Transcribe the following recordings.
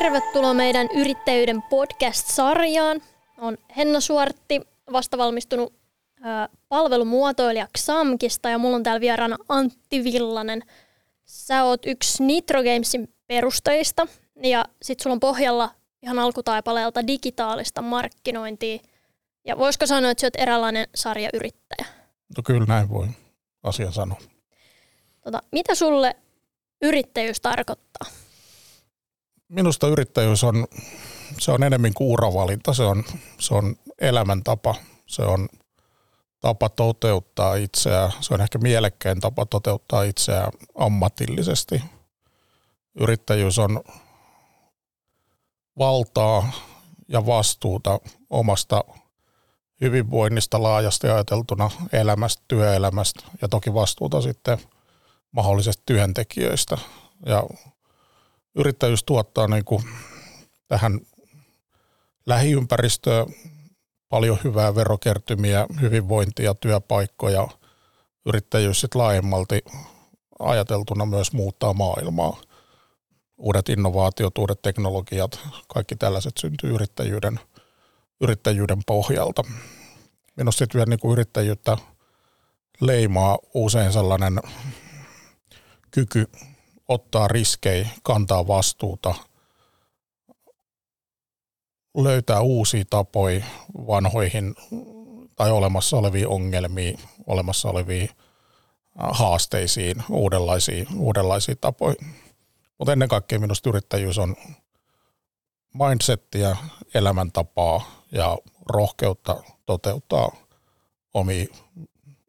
Tervetuloa meidän yrittäjyyden podcast-sarjaan. On Henna Suortti, vastavalmistunut palvelumuotoilija XAMKista ja mulla on täällä vieraana Antti Villanen. Sä oot yksi Nitro Gamesin perustajista ja sit sulla on pohjalla ihan alkutaipaleelta digitaalista markkinointia. Ja voisiko sanoa, että sä oot eräänlainen sarjayrittäjä? No kyllä näin voi asia sanoa. Tota, mitä sulle yrittäjyys tarkoittaa? Minusta yrittäjyys on, se on enemmän kuin uravalinta, se on, se on elämäntapa, se on tapa toteuttaa itseään, se on ehkä mielekkäin tapa toteuttaa itseään ammatillisesti. Yrittäjyys on valtaa ja vastuuta omasta hyvinvoinnista laajasti ajateltuna elämästä, työelämästä ja toki vastuuta sitten mahdollisista työntekijöistä. Ja yrittäjyys tuottaa niin kuin tähän lähiympäristöön paljon hyvää verokertymiä, hyvinvointia, työpaikkoja. Yrittäjyys sitten laajemmalti ajateltuna myös muuttaa maailmaa. Uudet innovaatiot, uudet teknologiat, kaikki tällaiset syntyy yrittäjyyden, yrittäjyyden pohjalta. Minusta sitten vielä niin kuin yrittäjyyttä leimaa usein sellainen kyky ottaa riskejä, kantaa vastuuta, löytää uusia tapoja vanhoihin tai olemassa oleviin ongelmiin, olemassa oleviin haasteisiin, uudenlaisiin, uudenlaisiin tapoja. Mutta ennen kaikkea minusta yrittäjyys on mindsettiä, elämäntapaa ja rohkeutta toteuttaa omia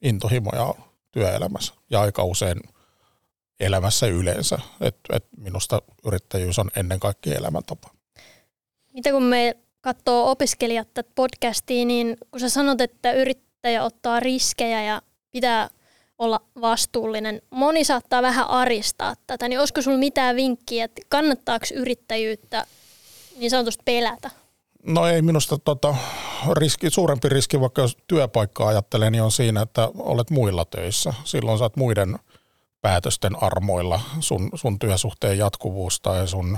intohimoja työelämässä ja aika usein – elämässä yleensä. Et, et minusta yrittäjyys on ennen kaikkea elämäntapa. Mitä kun me katsoo opiskelijat tätä podcastia, niin kun sä sanot, että yrittäjä ottaa riskejä ja pitää olla vastuullinen, moni saattaa vähän aristaa tätä, niin olisiko sinulla mitään vinkkiä, että kannattaako yrittäjyyttä niin sanotusti pelätä? No ei minusta tota, riski, suurempi riski, vaikka jos työpaikkaa ajattelee, niin on siinä, että olet muilla töissä. Silloin saat muiden – päätösten armoilla sun, sun työsuhteen jatkuvuus tai sun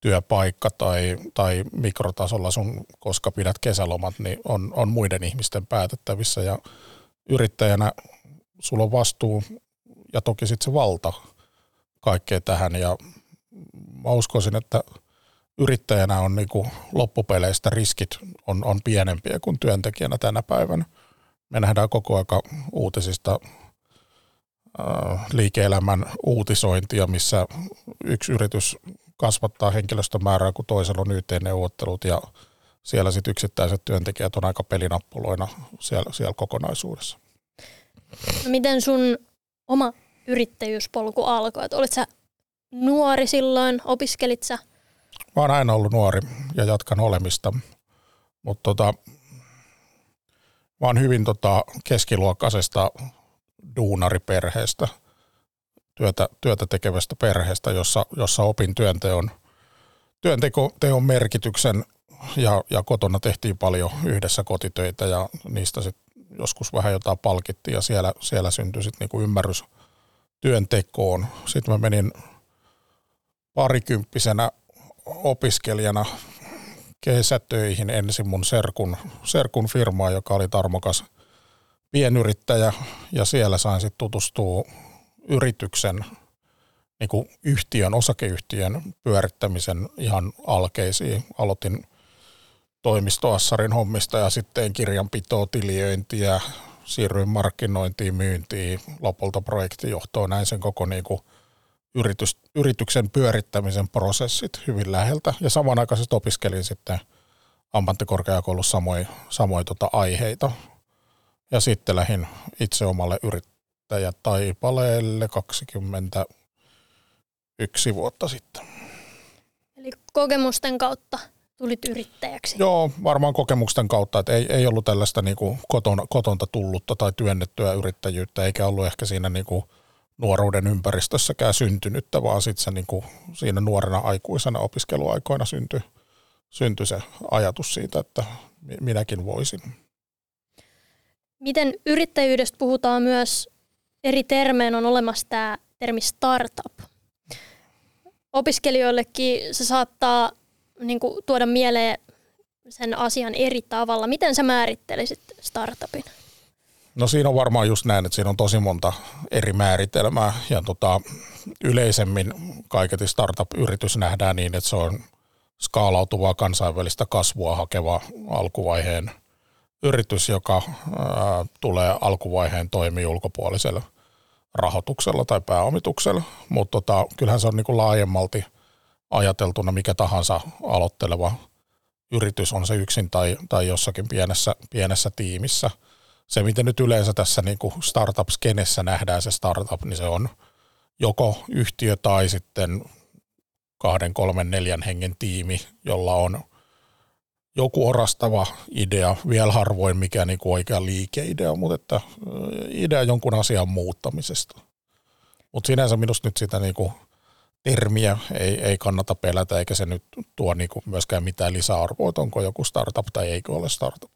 työpaikka tai, tai mikrotasolla sun, koska pidät kesälomat, niin on, on muiden ihmisten päätettävissä ja yrittäjänä sulla on vastuu ja toki sitten se valta kaikkeen tähän ja mä uskoisin, että yrittäjänä on niinku loppupeleistä riskit on, on pienempiä kuin työntekijänä tänä päivänä. Me nähdään koko aika uutisista liike-elämän uutisointia, missä yksi yritys kasvattaa henkilöstömäärää, kun toisella on YT-neuvottelut ja siellä sitten yksittäiset työntekijät on aika pelinappuloina siellä, siellä kokonaisuudessa. No miten sun oma yrittäjyyspolku alkoi? Olit sä nuori silloin, opiskelit sä? Mä oon aina ollut nuori ja jatkan olemista, mutta tota, mä oon hyvin tota keskiluokkaisesta duunariperheestä, työtä, työtä tekevästä perheestä, jossa, jossa opin työnteon, työnteon merkityksen ja, ja kotona tehtiin paljon yhdessä kotitöitä ja niistä sit joskus vähän jotain palkittiin ja siellä, siellä syntyi sitten niinku ymmärrys työntekoon. Sitten mä menin parikymppisenä opiskelijana kesätöihin ensin mun serkun, serkun firmaa, joka oli tarmokas – pienyrittäjä ja siellä sain sitten tutustua yrityksen niin kuin yhtiön, osakeyhtiön pyörittämisen ihan alkeisiin. Aloitin toimistoassarin hommista ja sitten kirjanpitoa, tiliöintiä, siirryin markkinointiin, myyntiin, lopulta projektijohtoon, näin sen koko niin kuin yritys, yrityksen pyörittämisen prosessit hyvin läheltä. Ja samanaikaisesti opiskelin sitten ammattikorkeakoulussa samoin, samoin tota aiheita, ja sitten lähdin itse omalle yrittäjätaipaleelle 21 vuotta sitten. Eli kokemusten kautta tulit yrittäjäksi? Joo, varmaan kokemusten kautta, että ei, ei ollut tällaista niinku kotona, kotonta tullutta tai työnnettyä yrittäjyyttä, eikä ollut ehkä siinä niinku nuoruuden ympäristössäkään syntynyttä, vaan sitten se niinku siinä nuorena aikuisena opiskeluaikoina syntyi, syntyi se ajatus siitä, että minäkin voisin. Miten yrittäjyydestä puhutaan myös eri termeen on olemassa tämä termi startup. Opiskelijoillekin se saattaa niin kuin, tuoda mieleen sen asian eri tavalla. Miten sä määrittelisit startupin? No siinä on varmaan just näin, että siinä on tosi monta eri määritelmää ja tota, yleisemmin kaiketi startup-yritys nähdään niin, että se on skaalautuvaa kansainvälistä kasvua hakeva alkuvaiheen yritys, joka ää, tulee alkuvaiheen toimii ulkopuolisella rahoituksella tai pääomituksella, mutta tota, kyllähän se on niinku laajemmalti ajateltuna mikä tahansa aloitteleva yritys, on se yksin tai, tai jossakin pienessä, pienessä tiimissä. Se, miten nyt yleensä tässä niinku startup-skenessä nähdään se startup, niin se on joko yhtiö tai sitten kahden, kolmen, neljän hengen tiimi, jolla on joku orastava idea, vielä harvoin mikä niinku oikea liikeidea, mutta että idea jonkun asian muuttamisesta. Mutta sinänsä minusta nyt sitä niinku termiä ei, ei kannata pelätä, eikä se nyt tuo niinku myöskään mitään lisäarvoa, että onko joku startup tai eikö ole startup.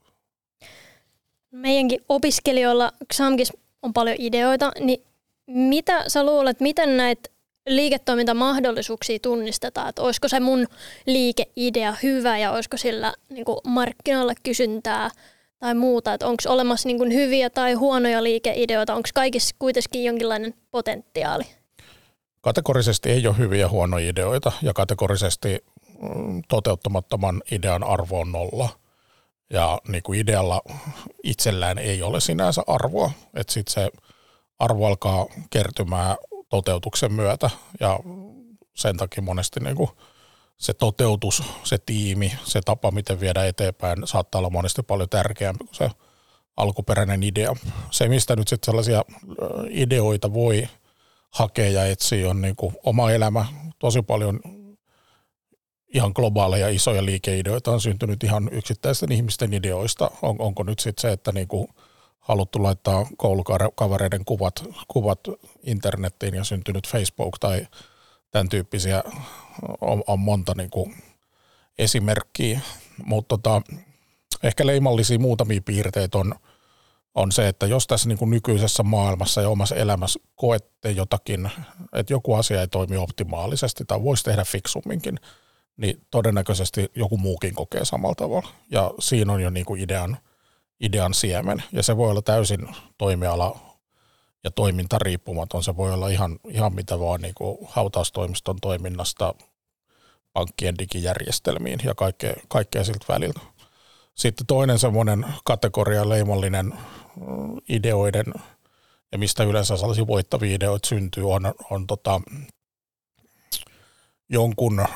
Meidänkin opiskelijoilla XAMKis on paljon ideoita, niin mitä sä luulet, miten näitä liiketoimintamahdollisuuksia tunnistetaan, että olisiko se mun liikeidea hyvä ja olisiko sillä niin kuin markkinoilla kysyntää tai muuta, että onko olemassa niin kuin hyviä tai huonoja liikeideoita, onko kaikissa kuitenkin jonkinlainen potentiaali? Kategorisesti ei ole hyviä huonoja ideoita ja kategorisesti mm, toteuttamattoman idean arvo on nolla. Ja niin kuin idealla itsellään ei ole sinänsä arvoa, että sitten se arvo alkaa kertymään toteutuksen myötä ja sen takia monesti niin kuin se toteutus, se tiimi, se tapa, miten viedä eteenpäin, saattaa olla monesti paljon tärkeämpi kuin se alkuperäinen idea. Se, mistä nyt sitten sellaisia ideoita voi hakea ja etsiä, on niin kuin oma elämä. Tosi paljon ihan globaaleja isoja liikeideoita on syntynyt ihan yksittäisten ihmisten ideoista. On, onko nyt sitten se, että niin kuin haluttu laittaa koulukavereiden kuvat, kuvat internettiin ja syntynyt Facebook tai tämän tyyppisiä on, on monta niin kuin esimerkkiä, mutta tota, ehkä leimallisia muutamia piirteitä on, on se, että jos tässä niin kuin nykyisessä maailmassa ja omassa elämässä koette jotakin, että joku asia ei toimi optimaalisesti tai voisi tehdä fiksumminkin, niin todennäköisesti joku muukin kokee samalla tavalla. Ja siinä on jo niin kuin idean, idean siemen. Ja se voi olla täysin toimiala ja toiminta riippumaton. Se voi olla ihan, ihan mitä vaan niin kuin hautaustoimiston toiminnasta pankkien digijärjestelmiin ja kaikkea, kaikkea siltä väliltä. Sitten toinen semmoinen kategoria leimallinen mm, ideoiden ja mistä yleensä sellaisia voittavia ideoita syntyy, on, on tota, jonkun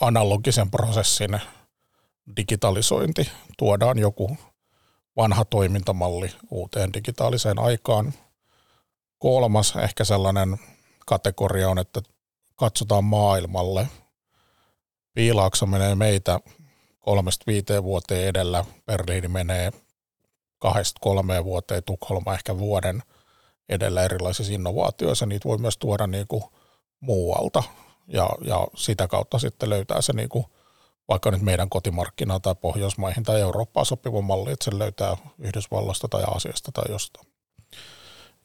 analogisen prosessin digitalisointi. Tuodaan joku vanha toimintamalli uuteen digitaaliseen aikaan. Kolmas ehkä sellainen kategoria on, että katsotaan maailmalle. Piilaakso menee meitä kolmesta viiteen vuoteen edellä, Berliini menee kahdesta kolmeen vuoteen, Tukholma ehkä vuoden edellä erilaisissa innovaatioissa. Niitä voi myös tuoda niin kuin muualta ja, ja sitä kautta sitten löytää se niin kuin vaikka nyt meidän kotimarkkinaan tai Pohjoismaihin tai Eurooppaan sopiva malli, että se löytää Yhdysvallasta tai Aasiasta tai jostain.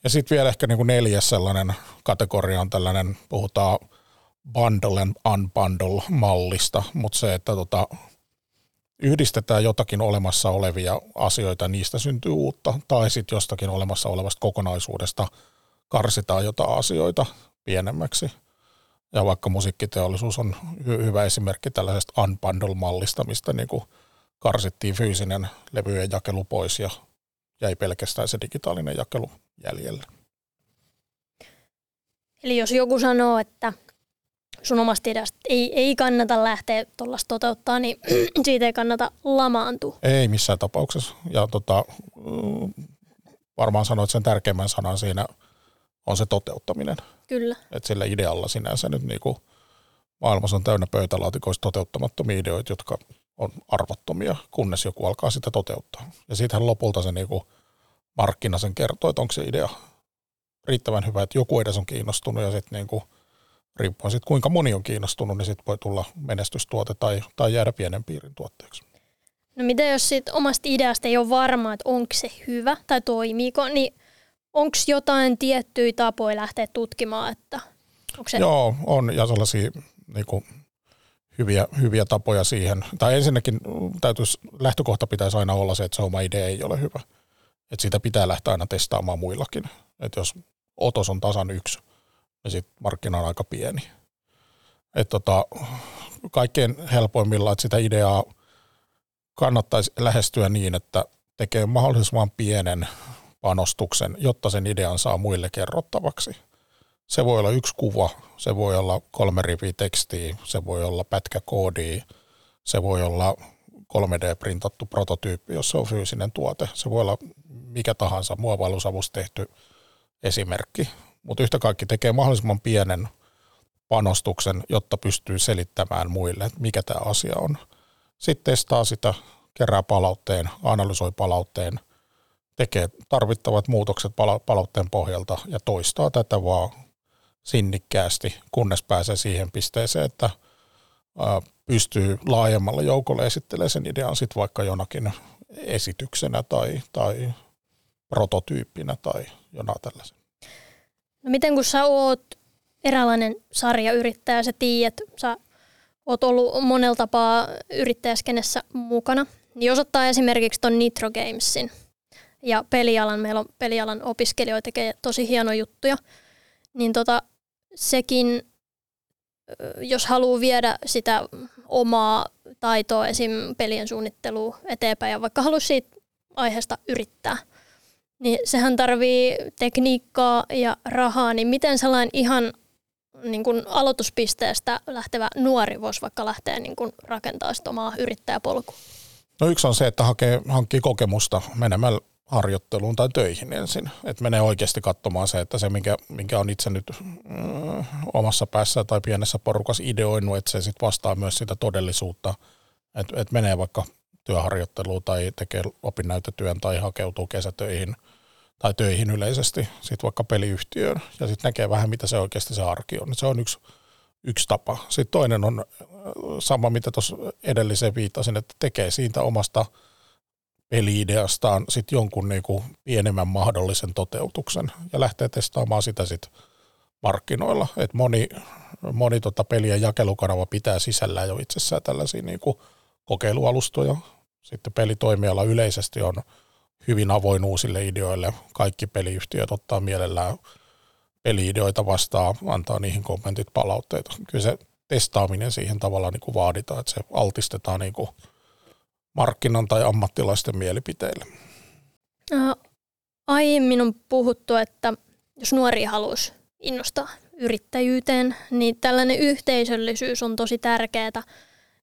Ja sitten vielä ehkä niin kuin neljäs sellainen kategoria on tällainen, puhutaan bundle and unbundle mallista, mutta se, että tota, yhdistetään jotakin olemassa olevia asioita, niistä syntyy uutta, tai sitten jostakin olemassa olevasta kokonaisuudesta karsitaan jotain asioita pienemmäksi. Ja vaikka musiikkiteollisuus on hy- hyvä esimerkki tällaisesta unbundle-mallista, mistä niin kuin karsittiin fyysinen levyjen jakelu pois ja jäi pelkästään se digitaalinen jakelu jäljelle. Eli jos joku sanoo, että sun omasta ideasta ei, ei kannata lähteä tuollaista toteuttaa, niin siitä ei kannata lamaantua. Ei missään tapauksessa. Ja tota, varmaan sanoit sen tärkeimmän sanan siinä on se toteuttaminen. Kyllä. Että sillä idealla sinänsä nyt niinku maailmassa on täynnä pöytälaatikoista toteuttamattomia ideoita, jotka on arvottomia, kunnes joku alkaa sitä toteuttaa. Ja siitähän lopulta se niinku markkina sen kertoo, että onko se idea riittävän hyvä, että joku edes on kiinnostunut ja sitten niinku, riippuen sitten kuinka moni on kiinnostunut, niin sitten voi tulla menestystuote tai, tai jäädä pienen piirin tuotteeksi. No mitä jos siitä omasta ideasta ei ole varma, että onko se hyvä tai toimiiko, niin onko jotain tiettyjä tapoja lähteä tutkimaan, että se... Joo, on ja sellaisia niin kuin, hyviä, hyviä tapoja siihen. Tai ensinnäkin täytyisi, lähtökohta pitäisi aina olla se, että se oma idea ei ole hyvä. Että sitä pitää lähteä aina testaamaan muillakin. Että jos otos on tasan yksi, niin sitten markkina on aika pieni. Et tota, kaikkein helpoimmilla, että sitä ideaa kannattaisi lähestyä niin, että tekee mahdollisimman pienen panostuksen, jotta sen idean saa muille kerrottavaksi. Se voi olla yksi kuva, se voi olla kolme riviä tekstiä, se voi olla pätkä koodia, se voi olla 3D-printattu prototyyppi, jos se on fyysinen tuote. Se voi olla mikä tahansa muovailusavusta tehty esimerkki, mutta yhtä kaikki tekee mahdollisimman pienen panostuksen, jotta pystyy selittämään muille, että mikä tämä asia on. Sitten testaa sitä, kerää palautteen, analysoi palautteen, tekee tarvittavat muutokset palautteen pohjalta ja toistaa tätä vaan sinnikkäästi, kunnes pääsee siihen pisteeseen, että pystyy laajemmalle joukolle esittelemään sen idean sitten vaikka jonakin esityksenä tai, tai prototyyppinä tai jonain tällaisen. No miten kun sä oot eräänlainen sarjayrittäjä, sä tiedät, sä oot ollut monella tapaa yrittäjäskenessä mukana, niin jos ottaa esimerkiksi ton Nitro Gamesin ja pelialan, meillä on pelialan opiskelijoita tekee tosi hienoja juttuja, niin tota, sekin, jos haluaa viedä sitä omaa taitoa esim. pelien suunnittelua eteenpäin ja vaikka haluaa siitä aiheesta yrittää, niin sehän tarvii tekniikkaa ja rahaa, niin miten sellainen ihan niin kuin aloituspisteestä lähtevä nuori voisi vaikka lähteä niin kuin rakentamaan sitä omaa yrittäjäpolkua? No yksi on se, että hakee, hankkii kokemusta menemällä harjoitteluun tai töihin ensin. Että menee oikeasti katsomaan se, että se, minkä, minkä on itse nyt äh, omassa päässä tai pienessä porukassa ideoinut, että se sitten vastaa myös sitä todellisuutta. Että et menee vaikka työharjoitteluun tai tekee opinnäytetyön tai hakeutuu kesätöihin tai töihin yleisesti, sitten vaikka peliyhtiöön ja sitten näkee vähän, mitä se oikeasti se arki on. Se on yksi, yksi tapa. Sitten toinen on äh, sama, mitä tuossa edelliseen viittasin, että tekee siitä omasta – peliideastaan sit jonkun niinku pienemmän mahdollisen toteutuksen ja lähtee testaamaan sitä sitten markkinoilla. Et moni moni tota pelien jakelukanava pitää sisällään jo itsessään tällaisia niinku kokeilualustoja. Sitten pelitoimiala yleisesti on hyvin avoin uusille ideoille. Kaikki peliyhtiöt ottaa mielellään peliideoita vastaan, antaa niihin kommentit, palautteita. Kyllä se testaaminen siihen tavallaan niin kuin vaaditaan, että se altistetaan niin kuin – markkinan tai ammattilaisten mielipiteille? Aiemmin on puhuttu, että jos nuori haluaisi innostaa yrittäjyyteen, niin tällainen yhteisöllisyys on tosi tärkeää.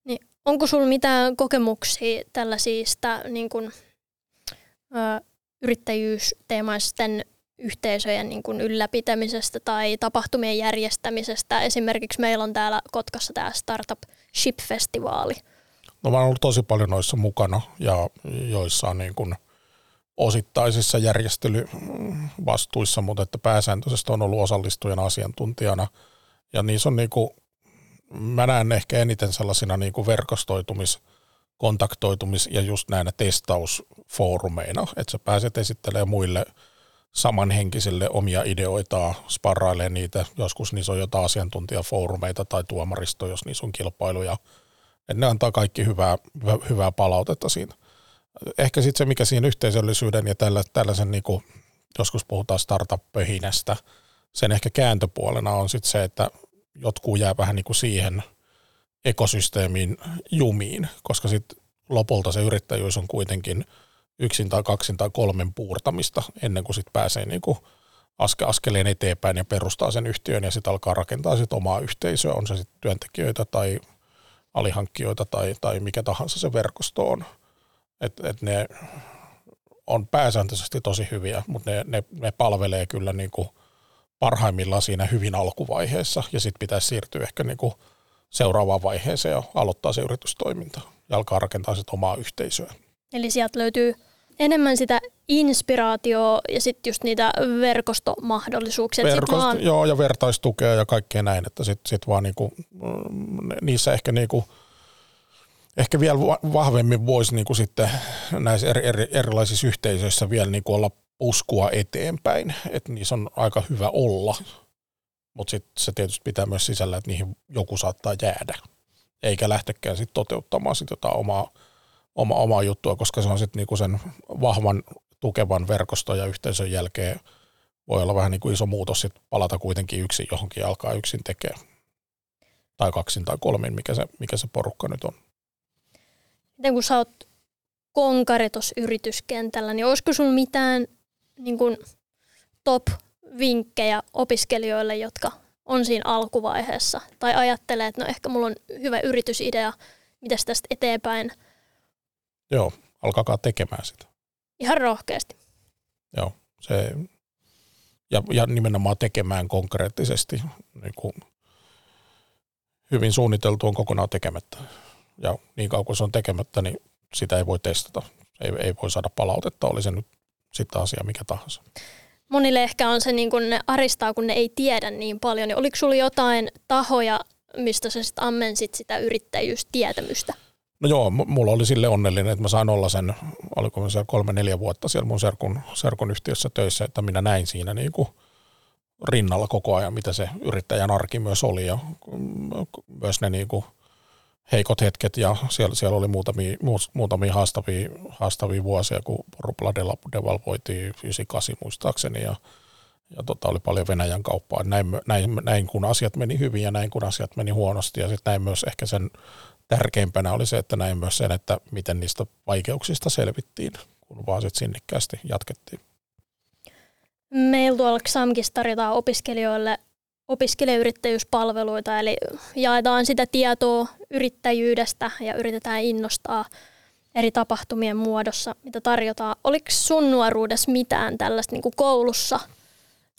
Niin onko sinulla mitään kokemuksia tällaisista niin kuin, ö, yrittäjyysteemaisten yhteisöjen niin kuin ylläpitämisestä tai tapahtumien järjestämisestä? Esimerkiksi meillä on täällä Kotkassa tämä Startup Ship-festivaali – No mä oon ollut tosi paljon noissa mukana ja joissain niin kuin osittaisissa järjestelyvastuissa, mutta että pääsääntöisesti on ollut osallistujana asiantuntijana. Ja niissä on niin kuin, mä näen ehkä eniten sellaisina niin kuin verkostoitumis, kontaktoitumis ja just näinä testausfoorumeina, että sä pääset esittelemään muille samanhenkisille omia ideoita, sparrailee niitä, joskus niissä on jotain asiantuntijafoorumeita tai tuomaristo, jos niissä on kilpailuja – että ne antaa kaikki hyvää, hyvää palautetta siitä. Ehkä sitten se, mikä siinä yhteisöllisyyden ja tällä, tällaisen, niin kuin, joskus puhutaan startup-pöhinästä, sen ehkä kääntöpuolena on sitten se, että jotkut jää vähän niin kuin siihen ekosysteemiin jumiin, koska sitten lopulta se yrittäjyys on kuitenkin yksin tai kaksin tai kolmen puurtamista ennen kuin sitten pääsee niin kuin aske, askeleen eteenpäin ja perustaa sen yhtiön ja sitten alkaa rakentaa sit omaa yhteisöä, on se sitten työntekijöitä tai alihankkijoita tai, tai mikä tahansa se verkosto on. Et, et ne on pääsääntöisesti tosi hyviä, mutta ne, ne, ne palvelee kyllä niin kuin parhaimmillaan siinä hyvin alkuvaiheessa ja sitten pitäisi siirtyä ehkä niin kuin seuraavaan vaiheeseen ja aloittaa se yritystoiminta ja alkaa rakentaa sitä omaa yhteisöä. Eli sieltä löytyy enemmän sitä inspiraatioa ja sitten just niitä verkostomahdollisuuksia. Verkosto, sit vaan... Joo, ja vertaistukea ja kaikkea näin, että sitten sit vaan niinku, mm, niissä ehkä niinku, ehkä vielä vahvemmin voisi niinku sitten näissä eri, eri, erilaisissa yhteisöissä vielä niinku olla uskua eteenpäin, että niissä on aika hyvä olla, mutta sitten se tietysti pitää myös sisällä, että niihin joku saattaa jäädä. eikä lähtekään sitten toteuttamaan sit jotain omaa, oma, omaa juttua, koska se on sitten niinku sen vahvan tukevan verkoston ja yhteisön jälkeen voi olla vähän niin kuin iso muutos sit palata kuitenkin yksin johonkin alkaa yksin tekemään. Tai kaksin tai kolmin, mikä se, mikä se porukka nyt on. Miten kun sä oot konkari tuossa yrityskentällä, niin olisiko sun mitään niin kuin top-vinkkejä opiskelijoille, jotka on siinä alkuvaiheessa tai ajattelee, että no ehkä mulla on hyvä yritysidea, mitäs tästä eteenpäin? Joo, alkakaa tekemään sitä. Ihan rohkeasti. Joo, se, ja, ja nimenomaan tekemään konkreettisesti. Niin kuin hyvin suunniteltu on kokonaan tekemättä. Ja niin kauan kuin se on tekemättä, niin sitä ei voi testata. Ei, ei voi saada palautetta, oli se nyt sitten asia mikä tahansa. Monille ehkä on se, niin kun ne aristaa, kun ne ei tiedä niin paljon. Niin oliko sulla jotain tahoja, mistä sä sitten ammensit sitä yrittäjyystietämystä? No joo, mulla oli sille onnellinen, että mä sain olla sen, oliko se kolme-neljä vuotta siellä mun serkun, serkun yhtiössä töissä, että minä näin siinä niin kuin rinnalla koko ajan, mitä se yrittäjän arki myös oli ja myös ne niin kuin heikot hetket ja siellä, siellä oli muutamia, muutamia haastavia, haastavia vuosia, kun Rupla devalvoitiin 98 muistaakseni ja, ja tota, oli paljon Venäjän kauppaa. Näin, näin, näin, kun asiat meni hyvin ja näin kun asiat meni huonosti ja sitten näin myös ehkä sen tärkeimpänä oli se, että näin myös sen, että miten niistä vaikeuksista selvittiin, kun vaan sitten sinnikkäästi jatkettiin. Meillä tuolla XAMKissa tarjotaan opiskelijoille opiskelijayrittäjyyspalveluita, eli jaetaan sitä tietoa yrittäjyydestä ja yritetään innostaa eri tapahtumien muodossa, mitä tarjotaan. Oliko sun nuoruudessa mitään tällaista niin koulussa?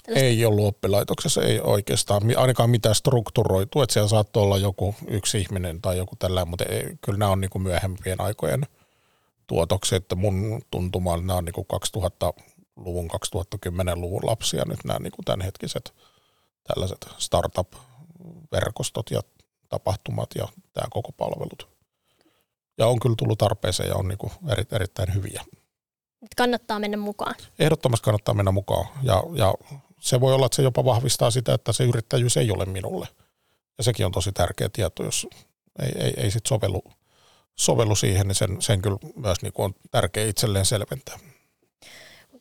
Ei ollut oppilaitoksessa, ei oikeastaan ainakaan mitään strukturoitu, että siellä saattoi olla joku yksi ihminen tai joku tällainen, mutta ei, kyllä nämä on niin kuin myöhempien aikojen tuotoksia, että mun tuntumaan nämä on niin kuin 2000-luvun, 2010-luvun lapsia nyt nämä niin kuin tämänhetkiset tällaiset startup-verkostot ja tapahtumat ja tämä koko palvelut. Ja on kyllä tullut tarpeeseen ja on niin kuin eri, erittäin hyviä. Kannattaa mennä mukaan. Ehdottomasti kannattaa mennä mukaan. Ja, ja se voi olla, että se jopa vahvistaa sitä, että se yrittäjyys ei ole minulle. Ja sekin on tosi tärkeä tieto, jos ei, ei, ei sit sovellu, sovellu siihen, niin sen, sen kyllä myös niin on tärkeä itselleen selventää.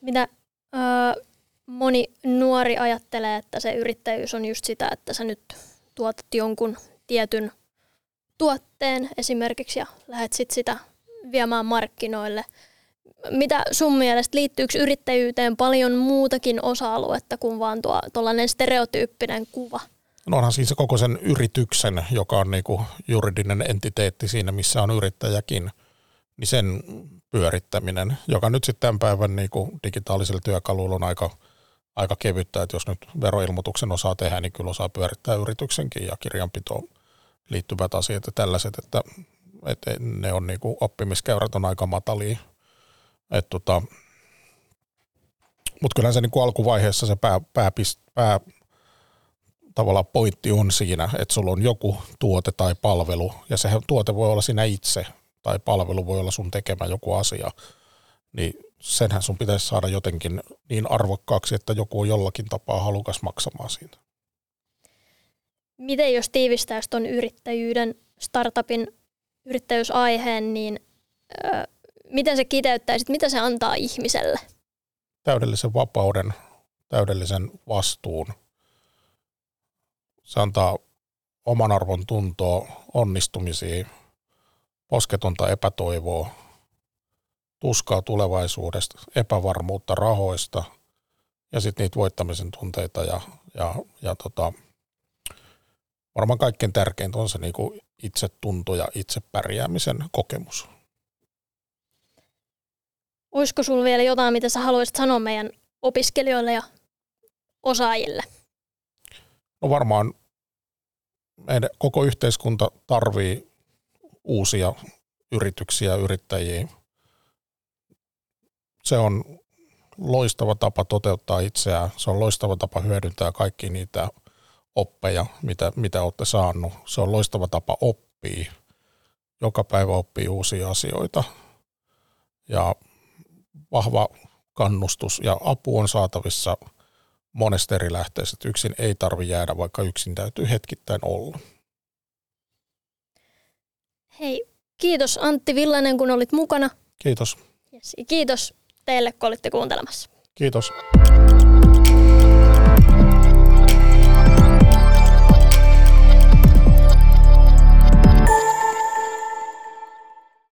Mitä äh, moni nuori ajattelee, että se yrittäjyys on just sitä, että sä nyt tuotat jonkun tietyn tuotteen esimerkiksi ja lähdet sit sitä viemään markkinoille. Mitä sun mielestä liittyykö yrittäjyyteen paljon muutakin osa-aluetta kuin vaan tuo tuollainen stereotyyppinen kuva? No onhan siis koko sen yrityksen, joka on niinku juridinen entiteetti siinä, missä on yrittäjäkin, niin sen pyörittäminen, joka nyt sitten tämän päivän niinku digitaalisella työkaluilla on aika – aika kevyttä, että jos nyt veroilmoituksen osaa tehdä, niin kyllä osaa pyörittää yrityksenkin ja kirjanpitoon liittyvät asiat ja tällaiset, että, että ne on niin kuin oppimiskäyrät on aika matalia. Et tota, mutta kyllä se niin alkuvaiheessa se pää, pää, pää tavallaan pointti on siinä, että sulla on joku tuote tai palvelu, ja se tuote voi olla sinä itse, tai palvelu voi olla sun tekemä joku asia, niin senhän sun pitäisi saada jotenkin niin arvokkaaksi, että joku on jollakin tapaa halukas maksamaan siitä. Miten jos tiivistäisi tuon yrittäjyyden, startupin yrittäjyysaiheen, niin miten se kiteyttäisi, mitä se antaa ihmiselle? Täydellisen vapauden, täydellisen vastuun. Se antaa oman arvon tuntoa, onnistumisia, posketonta epätoivoa, tuskaa tulevaisuudesta, epävarmuutta rahoista ja sitten niitä voittamisen tunteita ja, ja, ja tota, varmaan kaikkein tärkeintä on se niinku itsetunto ja itse pärjäämisen kokemus. Olisiko sinulla vielä jotain, mitä sä haluaisit sanoa meidän opiskelijoille ja osaajille? No varmaan meidän koko yhteiskunta tarvii uusia yrityksiä, yrittäjiä, se on loistava tapa toteuttaa itseään. Se on loistava tapa hyödyntää kaikki niitä oppeja, mitä, mitä olette saanut. Se on loistava tapa oppia. Joka päivä oppii uusia asioita. Ja vahva kannustus ja apu on saatavissa monesta eri lähteestä. Yksin ei tarvi jäädä, vaikka yksin täytyy hetkittäin olla. Hei, kiitos Antti Villanen, kun olit mukana. Kiitos. Yes. Kiitos teille, kun olitte kuuntelemassa. Kiitos.